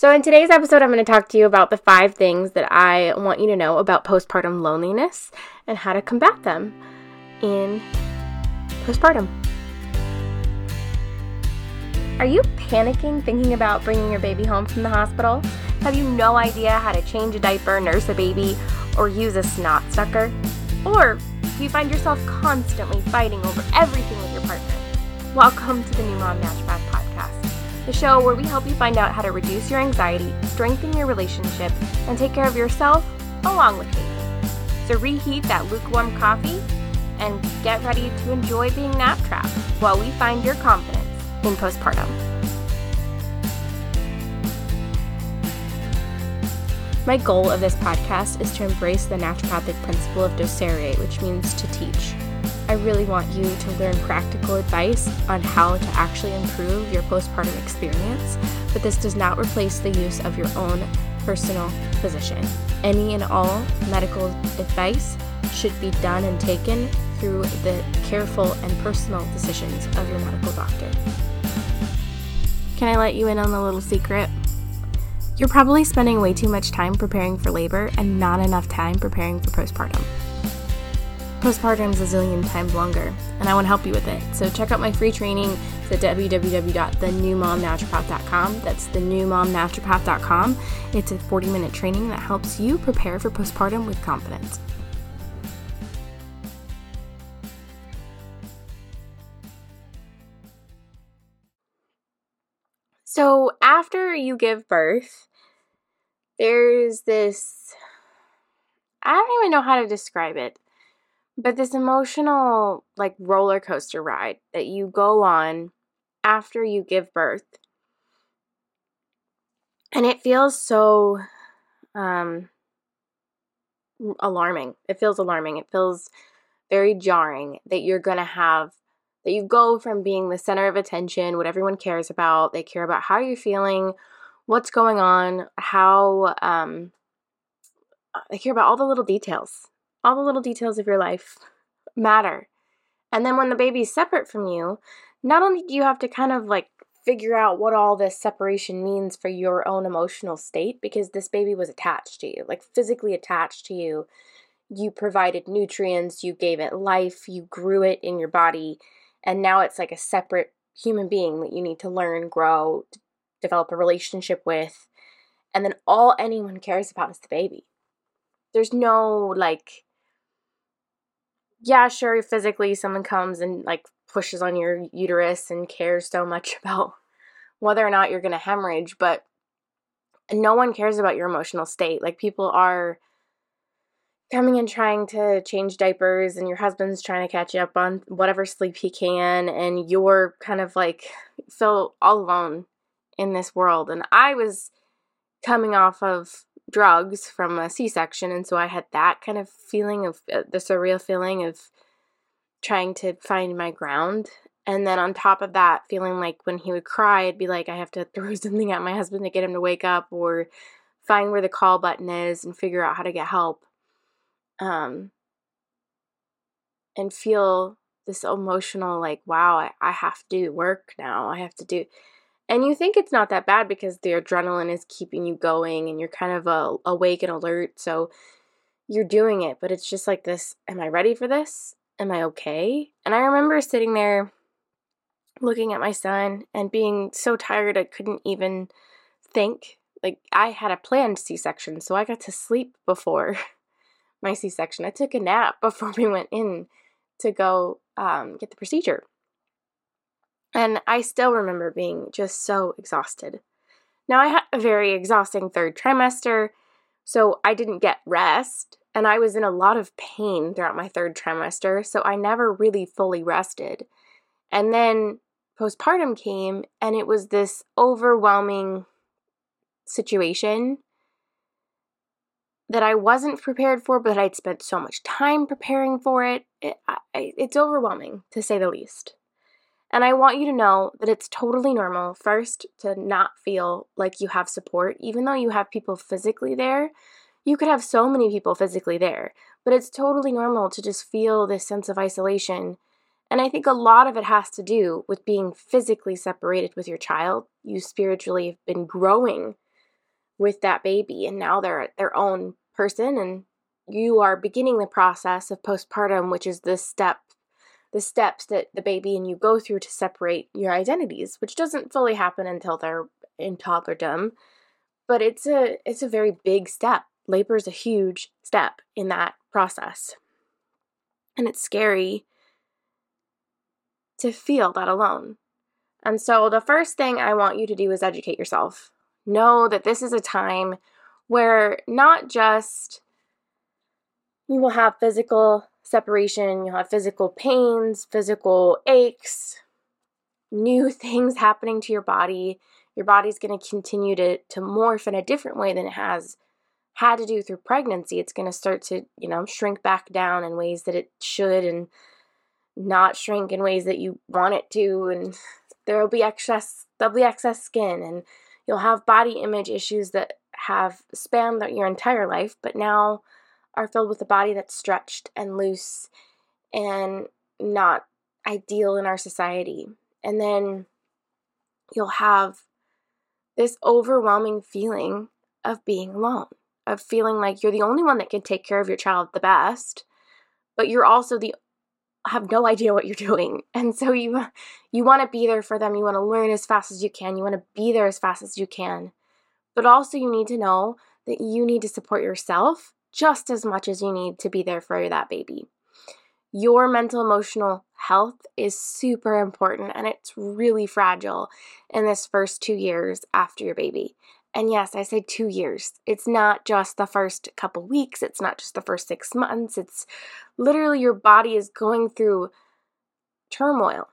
So, in today's episode, I'm going to talk to you about the five things that I want you to know about postpartum loneliness and how to combat them in postpartum. Are you panicking thinking about bringing your baby home from the hospital? Have you no idea how to change a diaper, nurse a baby, or use a snot sucker? Or do you find yourself constantly fighting over everything with your partner? Welcome to the New Mom Naturopath podcast, the show where we help you find out how to reduce your anxiety, strengthen your relationship, and take care of yourself along with me. So reheat that lukewarm coffee and get ready to enjoy being nap trapped while we find your confidence in postpartum. My goal of this podcast is to embrace the naturopathic principle of docere, which means to teach. I really want you to learn practical advice on how to actually improve your postpartum experience, but this does not replace the use of your own personal physician. Any and all medical advice should be done and taken through the careful and personal decisions of your medical doctor. Can I let you in on a little secret? You're probably spending way too much time preparing for labor and not enough time preparing for postpartum. Postpartum is a zillion times longer, and I want to help you with it. So check out my free training at www.thenewmomnaturopath.com. That's thenewmomnaturopath.com. It's a 40 minute training that helps you prepare for postpartum with confidence. So, after you give birth, there's this I don't even know how to describe it but this emotional, like, roller coaster ride that you go on after you give birth. And it feels so um, alarming. It feels alarming. It feels very jarring that you're going to have, that you go from being the center of attention, what everyone cares about. They care about how you're feeling, what's going on, how, um, they care about all the little details all the little details of your life matter. And then when the baby's separate from you, not only do you have to kind of like figure out what all this separation means for your own emotional state because this baby was attached to you, like physically attached to you. You provided nutrients, you gave it life, you grew it in your body, and now it's like a separate human being that you need to learn, grow, develop a relationship with. And then all anyone cares about is the baby. There's no like yeah, sure, physically someone comes and like pushes on your uterus and cares so much about whether or not you're going to hemorrhage, but no one cares about your emotional state. Like people are coming and trying to change diapers and your husband's trying to catch you up on whatever sleep he can and you're kind of like feel all alone in this world. And I was coming off of drugs from a C-section, and so I had that kind of feeling of uh, the surreal feeling of trying to find my ground. And then on top of that, feeling like when he would cry, I'd be like, I have to throw something at my husband to get him to wake up, or find where the call button is and figure out how to get help. Um, and feel this emotional like, wow, I, I have to do work now. I have to do and you think it's not that bad because the adrenaline is keeping you going and you're kind of uh, awake and alert. So you're doing it, but it's just like this Am I ready for this? Am I okay? And I remember sitting there looking at my son and being so tired I couldn't even think. Like, I had a planned C section, so I got to sleep before my C section. I took a nap before we went in to go um, get the procedure. And I still remember being just so exhausted. Now, I had a very exhausting third trimester, so I didn't get rest, and I was in a lot of pain throughout my third trimester, so I never really fully rested. And then postpartum came, and it was this overwhelming situation that I wasn't prepared for, but I'd spent so much time preparing for it. it I, it's overwhelming, to say the least. And I want you to know that it's totally normal, first, to not feel like you have support, even though you have people physically there. You could have so many people physically there, but it's totally normal to just feel this sense of isolation. And I think a lot of it has to do with being physically separated with your child. You spiritually have been growing with that baby and now they're their own person and you are beginning the process of postpartum which is the step the steps that the baby and you go through to separate your identities which doesn't fully happen until they're in toddlerdom but it's a it's a very big step. Labor is a huge step in that process. And it's scary to feel that alone. And so the first thing i want you to do is educate yourself. Know that this is a time where not just you will have physical separation, you'll have physical pains, physical aches, new things happening to your body. Your body's going to continue to, to morph in a different way than it has had to do through pregnancy. It's going to start to, you know, shrink back down in ways that it should and not shrink in ways that you want it to. And there will be excess, there'll be excess skin and you'll have body image issues that have spanned your entire life, but now are filled with a body that's stretched and loose and not ideal in our society. And then you'll have this overwhelming feeling of being alone, of feeling like you're the only one that can take care of your child the best, but you're also the have no idea what you're doing. And so you you want to be there for them, you want to learn as fast as you can, you want to be there as fast as you can. But also you need to know that you need to support yourself just as much as you need to be there for that baby. Your mental emotional health is super important and it's really fragile in this first 2 years after your baby. And yes, I say 2 years. It's not just the first couple weeks, it's not just the first 6 months. It's literally your body is going through turmoil.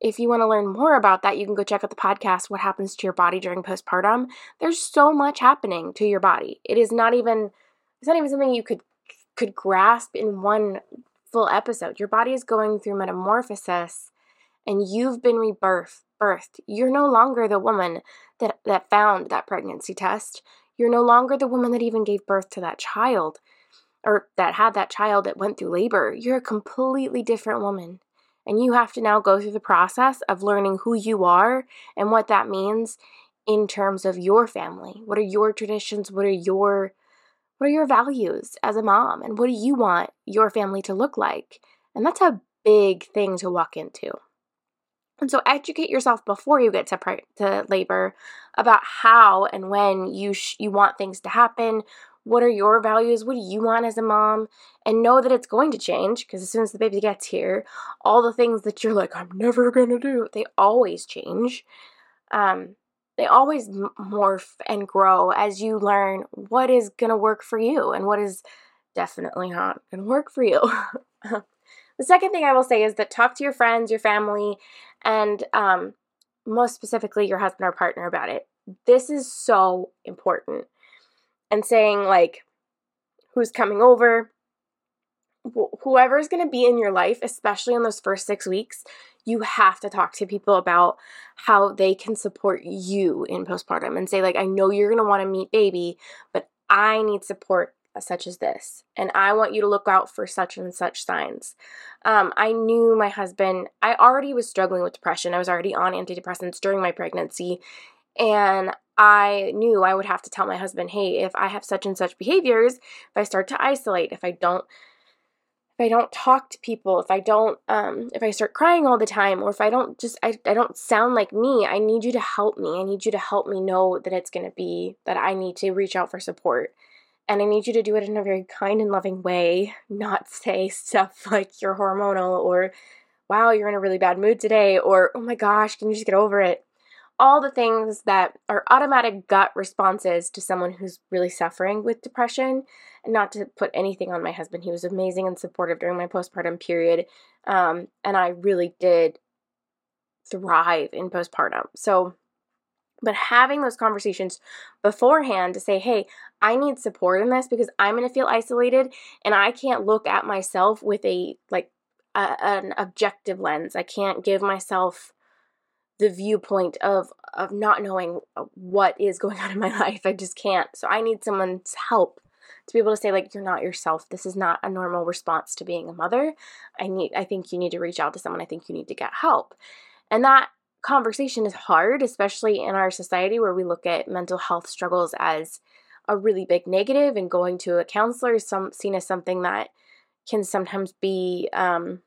If you want to learn more about that, you can go check out the podcast What Happens to Your Body During Postpartum. There's so much happening to your body. It is not even it's not even something you could could grasp in one full episode. Your body is going through metamorphosis and you've been rebirthed. Birthed. You're no longer the woman that, that found that pregnancy test. You're no longer the woman that even gave birth to that child or that had that child that went through labor. You're a completely different woman. And you have to now go through the process of learning who you are and what that means in terms of your family. What are your traditions? What are your what are your values as a mom? And what do you want your family to look like? And that's a big thing to walk into. And so educate yourself before you get to, pre- to labor about how and when you sh- you want things to happen. What are your values? What do you want as a mom? And know that it's going to change because as soon as the baby gets here, all the things that you're like, I'm never to do, they always change. Um, they always morph and grow as you learn what is going to work for you and what is definitely not going to work for you. the second thing I will say is that talk to your friends, your family, and um, most specifically your husband or partner about it. This is so important. And saying, like, who's coming over, wh- whoever is going to be in your life, especially in those first six weeks, you have to talk to people about how they can support you in postpartum and say like I know you're going to want to meet baby, but I need support such as this and i want you to look out for such and such signs. Um, i knew my husband i already was struggling with depression i was already on antidepressants during my pregnancy and i knew i would have to tell my husband hey if i have such and such behaviors if i start to isolate if i don't if I don't talk to people, if I don't, um, if I start crying all the time, or if I don't just, I, I don't sound like me, I need you to help me. I need you to help me know that it's going to be, that I need to reach out for support. And I need you to do it in a very kind and loving way, not say stuff like you're hormonal or, wow, you're in a really bad mood today, or, oh my gosh, can you just get over it? All the things that are automatic gut responses to someone who's really suffering with depression. And not to put anything on my husband, he was amazing and supportive during my postpartum period. Um, and I really did thrive in postpartum. So, but having those conversations beforehand to say, hey, I need support in this because I'm going to feel isolated and I can't look at myself with a like a, an objective lens. I can't give myself the viewpoint of of not knowing uh, what is going on in my life. I just can't. So I need someone's help to be able to say like you're not yourself. This is not a normal response to being a mother. I need I think you need to reach out to someone. I think you need to get help. And that conversation is hard, especially in our society where we look at mental health struggles as a really big negative, and going to a counselor is some, seen as something that can sometimes be um,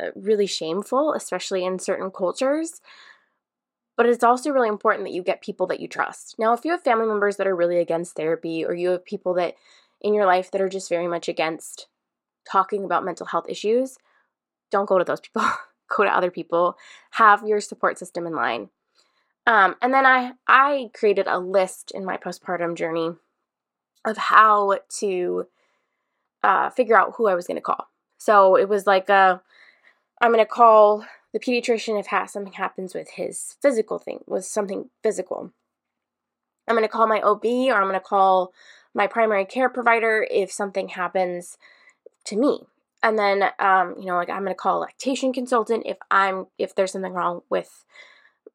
uh, really shameful, especially in certain cultures. But it's also really important that you get people that you trust. Now, if you have family members that are really against therapy, or you have people that in your life that are just very much against talking about mental health issues, don't go to those people. go to other people. Have your support system in line. Um, and then I I created a list in my postpartum journey of how to uh, figure out who I was going to call. So it was like a, I'm going to call the pediatrician if something happens with his physical thing, with something physical. I'm going to call my OB or I'm going to call my primary care provider if something happens to me. And then, um, you know, like I'm going to call a lactation consultant if I'm if there's something wrong with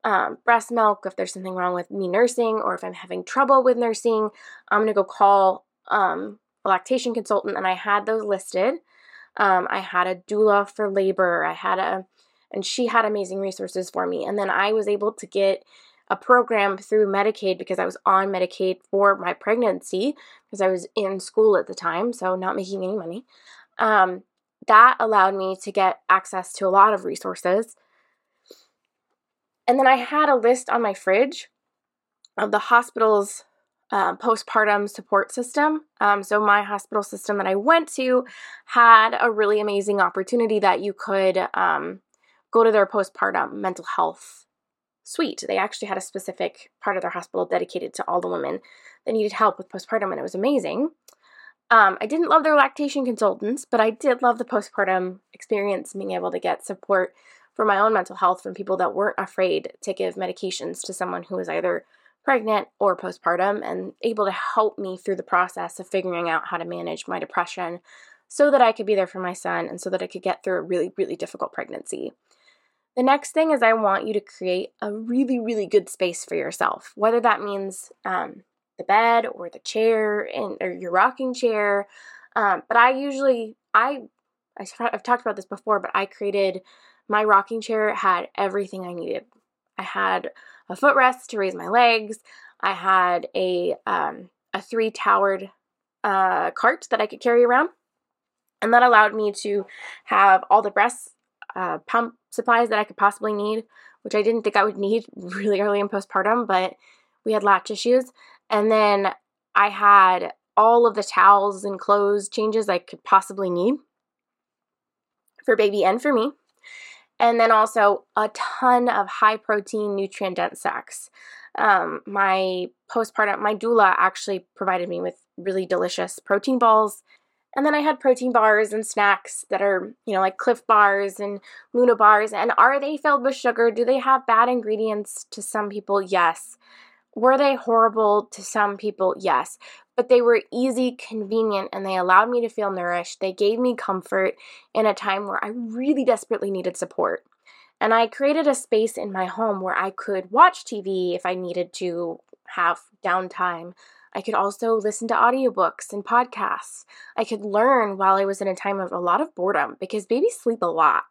um, breast milk, if there's something wrong with me nursing, or if I'm having trouble with nursing, I'm going to go call um, a lactation consultant, and I had those listed. Um, I had a doula for labor. I had a, and she had amazing resources for me. And then I was able to get a program through Medicaid because I was on Medicaid for my pregnancy because I was in school at the time, so not making any money. Um, that allowed me to get access to a lot of resources. And then I had a list on my fridge of the hospital's uh, postpartum support system. Um, so, my hospital system that I went to had a really amazing opportunity that you could um, go to their postpartum mental health suite. They actually had a specific part of their hospital dedicated to all the women that needed help with postpartum, and it was amazing. Um, I didn't love their lactation consultants, but I did love the postpartum experience, being able to get support for my own mental health from people that weren't afraid to give medications to someone who was either pregnant or postpartum and able to help me through the process of figuring out how to manage my depression so that I could be there for my son and so that I could get through a really, really difficult pregnancy. The next thing is I want you to create a really, really good space for yourself, whether that means um, the bed or the chair and or your rocking chair. Um, but I usually I I've talked about this before, but I created my rocking chair had everything I needed. I had a footrest to raise my legs. I had a um, a three towered uh, cart that I could carry around, and that allowed me to have all the breast uh, pump supplies that I could possibly need, which I didn't think I would need really early in postpartum, but we had latch issues, and then I had all of the towels and clothes changes I could possibly need for baby and for me and then also a ton of high protein nutrient dense snacks. Um, my postpartum, my doula actually provided me with really delicious protein balls. And then I had protein bars and snacks that are, you know, like Clif bars and Luna bars. And are they filled with sugar? Do they have bad ingredients to some people? Yes. Were they horrible to some people? Yes but they were easy, convenient, and they allowed me to feel nourished. They gave me comfort in a time where I really desperately needed support. And I created a space in my home where I could watch TV if I needed to have downtime. I could also listen to audiobooks and podcasts. I could learn while I was in a time of a lot of boredom because babies sleep a lot.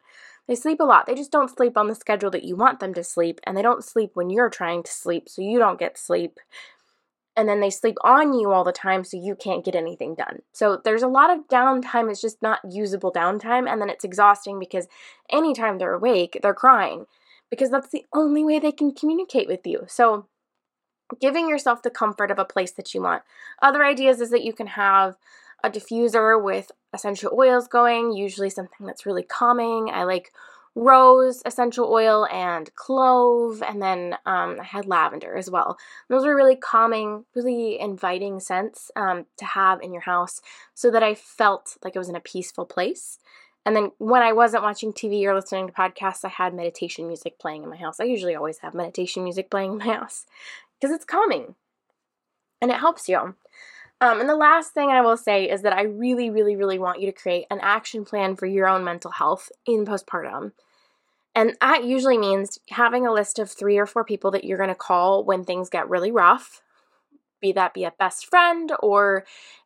They sleep a lot. They just don't sleep on the schedule that you want them to sleep, and they don't sleep when you're trying to sleep, so you don't get sleep and then they sleep on you all the time so you can't get anything done. So there's a lot of downtime, it's just not usable downtime, and then it's exhausting because anytime they're awake, they're crying because that's the only way they can communicate with you. So giving yourself the comfort of a place that you want. Other ideas is that you can have a diffuser with essential oils going, usually something that's really calming. I like rose essential oil and clove, and then um, I had lavender as well. Those are really calming, really inviting scents um, to have in your house so that I felt like I was in a peaceful place. And then when I wasn't watching TV or listening to podcasts, I had meditation music playing in my house. I usually always have meditation music playing in my house because it's calming and it helps you. Um, and the last thing I will say is that I really, really, really want you to create an action plan for your own mental health in postpartum. And that usually means having a list of three or four people that you're going to call when things get really rough, be that be a best friend or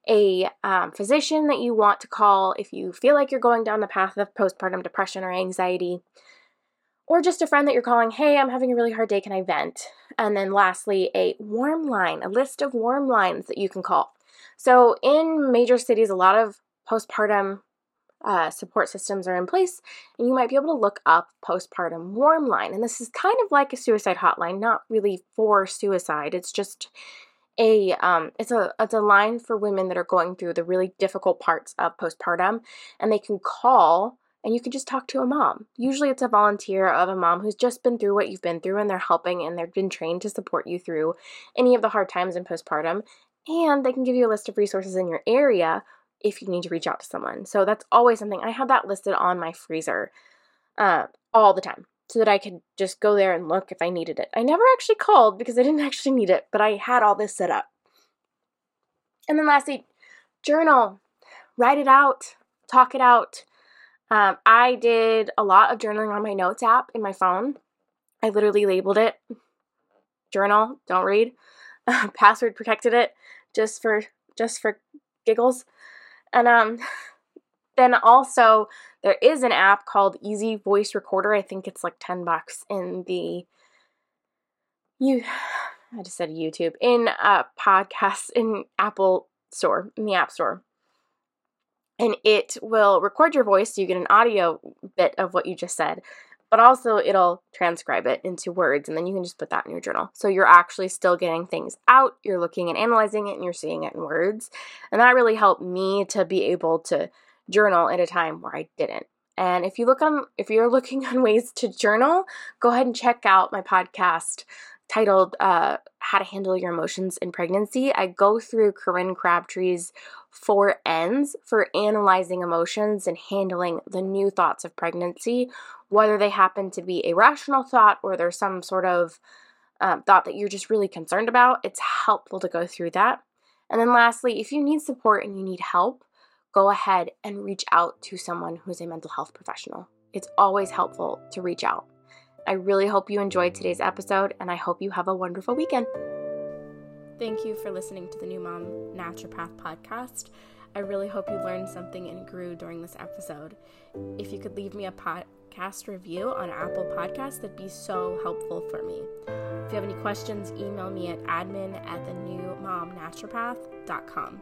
a um, physician that you want to call if you feel like you're going down the path of postpartum depression or anxiety. Or just a friend that you're calling, hey, I'm having a really hard day, can I vent? And then lastly, a warm line, a list of warm lines that you can call. So in major cities, a lot of postpartum uh, support systems are in place, and you might be able to look up postpartum warm line. And this is kind of like a suicide hotline, not really for suicide. It's just a um, it's a it's a line for women that are going through the really difficult parts of postpartum, and they can call and you can just talk to a mom. Usually it's a volunteer of a mom who's just been through what you've been through and they're helping and they've been trained to support you through any of the hard times in postpartum. And they can give you a list of resources in your area if you need to reach out to someone. So that's always something. I have that listed on my freezer uh, all the time so that I could just go there and look if I needed it. I never actually called because I didn't actually need it, but I had all this set up. And then lastly, journal, write it out, talk it out. Um, I did a lot of journaling on my notes app in my phone. I literally labeled it journal, don't read. password protected it just for just for giggles. And um then also there is an app called Easy Voice Recorder. I think it's like 10 bucks in the you I just said YouTube in a podcast in Apple store, in the App Store and it will record your voice so you get an audio bit of what you just said but also it'll transcribe it into words and then you can just put that in your journal so you're actually still getting things out you're looking and analyzing it and you're seeing it in words and that really helped me to be able to journal at a time where i didn't and if you look on if you're looking on ways to journal go ahead and check out my podcast titled uh, How to Handle Your Emotions in Pregnancy. I go through Corinne Crabtree's four N's for analyzing emotions and handling the new thoughts of pregnancy, whether they happen to be a rational thought or there's some sort of um, thought that you're just really concerned about. It's helpful to go through that. And then, lastly, if you need support and you need help, go ahead and reach out to someone who's a mental health professional. It's always helpful to reach out. I really hope you enjoyed today's episode, and I hope you have a wonderful weekend. Thank you for listening to the New Mom Naturopath podcast. I really hope you learned something and grew during this episode. If you could leave me a podcast review on Apple Podcasts, that'd be so helpful for me. If you have any questions, email me at admin at the new mom naturopath.com.